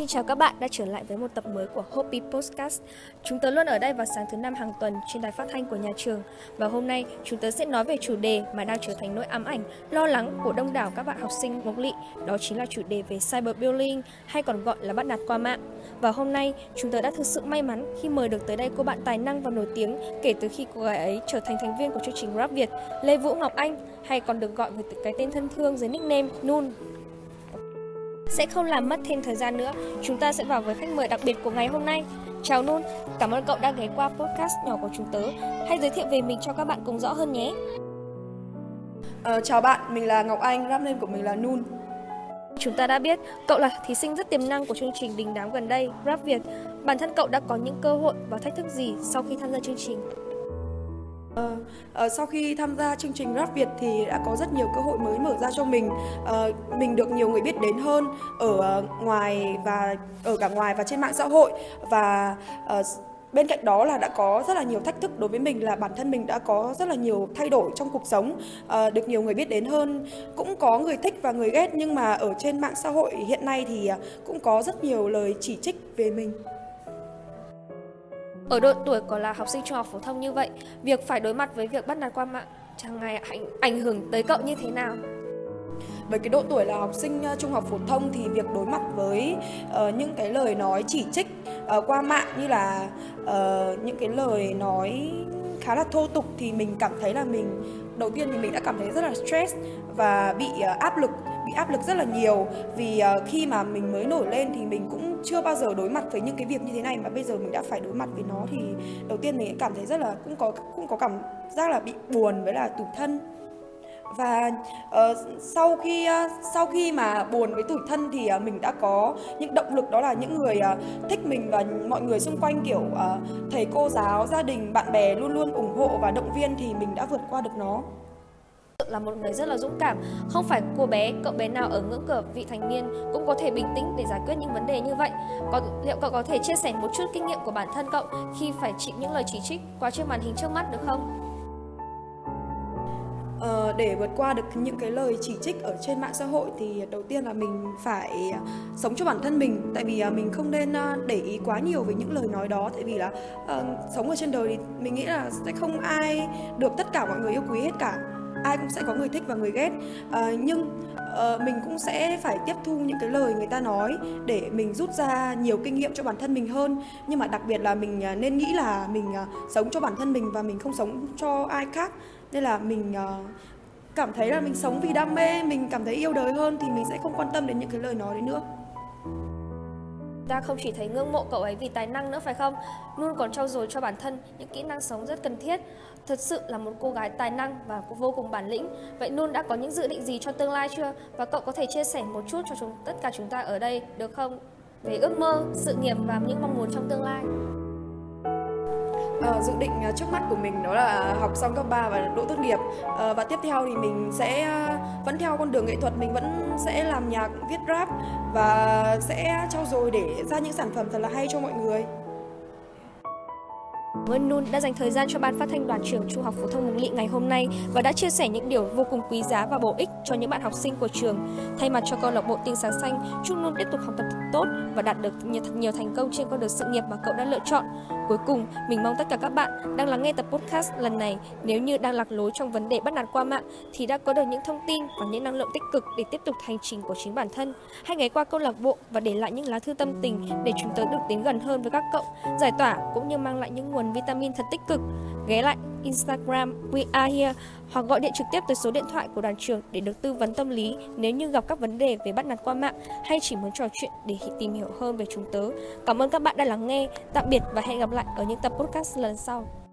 Xin chào các bạn đã trở lại với một tập mới của Hopi Podcast. Chúng tớ luôn ở đây vào sáng thứ năm hàng tuần trên đài phát thanh của nhà trường. Và hôm nay chúng tớ sẽ nói về chủ đề mà đang trở thành nỗi ám ảnh, lo lắng của đông đảo các bạn học sinh Mộc Lị. Đó chính là chủ đề về cyberbullying hay còn gọi là bắt nạt qua mạng. Và hôm nay chúng tớ đã thực sự may mắn khi mời được tới đây cô bạn tài năng và nổi tiếng kể từ khi cô gái ấy trở thành thành viên của chương trình Rap Việt, Lê Vũ Ngọc Anh hay còn được gọi với cái tên thân thương dưới nickname Nun. Sẽ không làm mất thêm thời gian nữa, chúng ta sẽ vào với khách mời đặc biệt của ngày hôm nay. Chào Nun, cảm ơn cậu đã ghé qua podcast nhỏ của chúng tớ. Hãy giới thiệu về mình cho các bạn cùng rõ hơn nhé. Ờ, chào bạn, mình là Ngọc Anh, rap name của mình là Nun. Chúng ta đã biết cậu là thí sinh rất tiềm năng của chương trình đình đám gần đây, Rap Việt. Bản thân cậu đã có những cơ hội và thách thức gì sau khi tham gia chương trình? Ờ, ờ, sau khi tham gia chương trình Rap Việt thì đã có rất nhiều cơ hội mới mở ra cho mình. Ờ, mình được nhiều người biết đến hơn ở ờ, ngoài và ở cả ngoài và trên mạng xã hội. Và uh, bên cạnh đó là đã có rất là nhiều thách thức đối với mình là bản thân mình đã có rất là nhiều thay đổi trong cuộc sống ờ, được nhiều người biết đến hơn. Cũng có người thích và người ghét nhưng mà ở trên mạng xã hội hiện nay thì cũng có rất nhiều lời chỉ trích về mình. Ở độ tuổi còn là học sinh trung học phổ thông như vậy, việc phải đối mặt với việc bắt nạt qua mạng chẳng ngày ảnh, ảnh hưởng tới cậu như thế nào? với cái độ tuổi là học sinh ờ, trung học phổ thông thì việc đối mặt với uh, những cái lời nói chỉ trích uh, qua mạng như là uh, những cái lời nói khá là thô tục thì mình cảm thấy là mình, đầu tiên thì mình đã cảm thấy rất là stress và bị ờ, áp lực, bị áp lực rất là nhiều. Vì ờ, khi mà mình mới nổi lên thì mình cũng chưa bao giờ đối mặt với những cái việc như thế này mà bây giờ mình đã phải đối mặt với nó thì đầu tiên mình cảm thấy rất là, cũng có cũng có cảm giác là bị buồn với là tủi thân và uh, sau khi uh, sau khi mà buồn với tủi thân thì uh, mình đã có những động lực đó là những người uh, thích mình và mọi người xung quanh kiểu uh, thầy cô giáo gia đình bạn bè luôn luôn ủng hộ và động viên thì mình đã vượt qua được nó là một người rất là dũng cảm, không phải cô bé, cậu bé nào ở ngưỡng cửa vị thành niên cũng có thể bình tĩnh để giải quyết những vấn đề như vậy. Có liệu cậu có thể chia sẻ một chút kinh nghiệm của bản thân cậu khi phải chịu những lời chỉ trích qua trước màn hình trước mắt được không? Để vượt qua được những cái lời chỉ trích ở trên mạng xã hội thì đầu tiên là mình phải à, sống cho bản thân mình. Tại vì à, mình không nên à, để ý quá nhiều với những lời nói đó. Tại vì là uh, sống ở trên đời thì mình nghĩ là sẽ không ai được tất cả mọi người yêu quý hết cả. Ai cũng sẽ có người thích và người ghét. Ờ, nhưng ờ, mình cũng sẽ phải tiếp thu những cái lời người ta nói để mình rút ra nhiều kinh nghiệm cho bản thân mình hơn. Nhưng mà đặc biệt là mình à, nên nghĩ là mình à, sống cho bản thân mình và mình không sống cho ai khác. Nên là mình ờ, cảm thấy là mình sống vì đam mê mình cảm thấy yêu đời hơn thì mình sẽ không quan tâm đến những cái lời nói đấy nữa Ta không chỉ thấy ngưỡng mộ cậu ấy vì tài năng nữa phải không? luôn còn trau dồi cho bản thân những kỹ năng sống rất cần thiết. Thật sự là một cô gái tài năng và vô cùng bản lĩnh. Vậy luôn đã có những dự định gì cho tương lai chưa? Và cậu có thể chia sẻ một chút cho chúng tất cả chúng ta ở đây được không? Về ước mơ, sự nghiệp và những mong muốn trong tương lai. Ờ, dự định ờ, trước mắt của mình đó là học xong cấp 3 và đỗ tốt nghiệp. Ờ, và tiếp theo thì mình sẽ ờ, vẫn theo con đường nghệ thuật mình vẫn sẽ làm nhạc viết rap và sẽ trau dồi để ra những sản phẩm thật là hay cho mọi người. Cảm ơn Nun đã dành thời gian cho ban phát thanh đoàn trường Trung học phổ thông Mùng Lị ngày hôm nay và đã chia sẻ những điều vô cùng quý giá và bổ ích cho những bạn học sinh của trường. Thay mặt cho câu lạc bộ Tinh sáng xanh, chúc Nun tiếp tục học tập thật tốt và đạt được nhiều, thật nhiều thành công trên con đường sự nghiệp mà cậu đã lựa chọn. Cuối cùng, mình mong tất cả các bạn đang lắng nghe tập podcast lần này nếu như đang lạc lối trong vấn đề bắt nạt qua mạng thì đã có được những thông tin và những năng lượng tích cực để tiếp tục hành trình của chính bản thân. Hãy ghé qua câu lạc bộ và để lại những lá thư tâm tình để chúng tôi được tiến gần hơn với các cậu, giải tỏa cũng như mang lại những nguồn vitamin thật tích cực. Ghé lại Instagram We Are Here hoặc gọi điện trực tiếp tới số điện thoại của đoàn trường để được tư vấn tâm lý nếu như gặp các vấn đề về bắt nạt qua mạng hay chỉ muốn trò chuyện để tìm hiểu hơn về chúng tớ. Cảm ơn các bạn đã lắng nghe. Tạm biệt và hẹn gặp lại ở những tập podcast lần sau.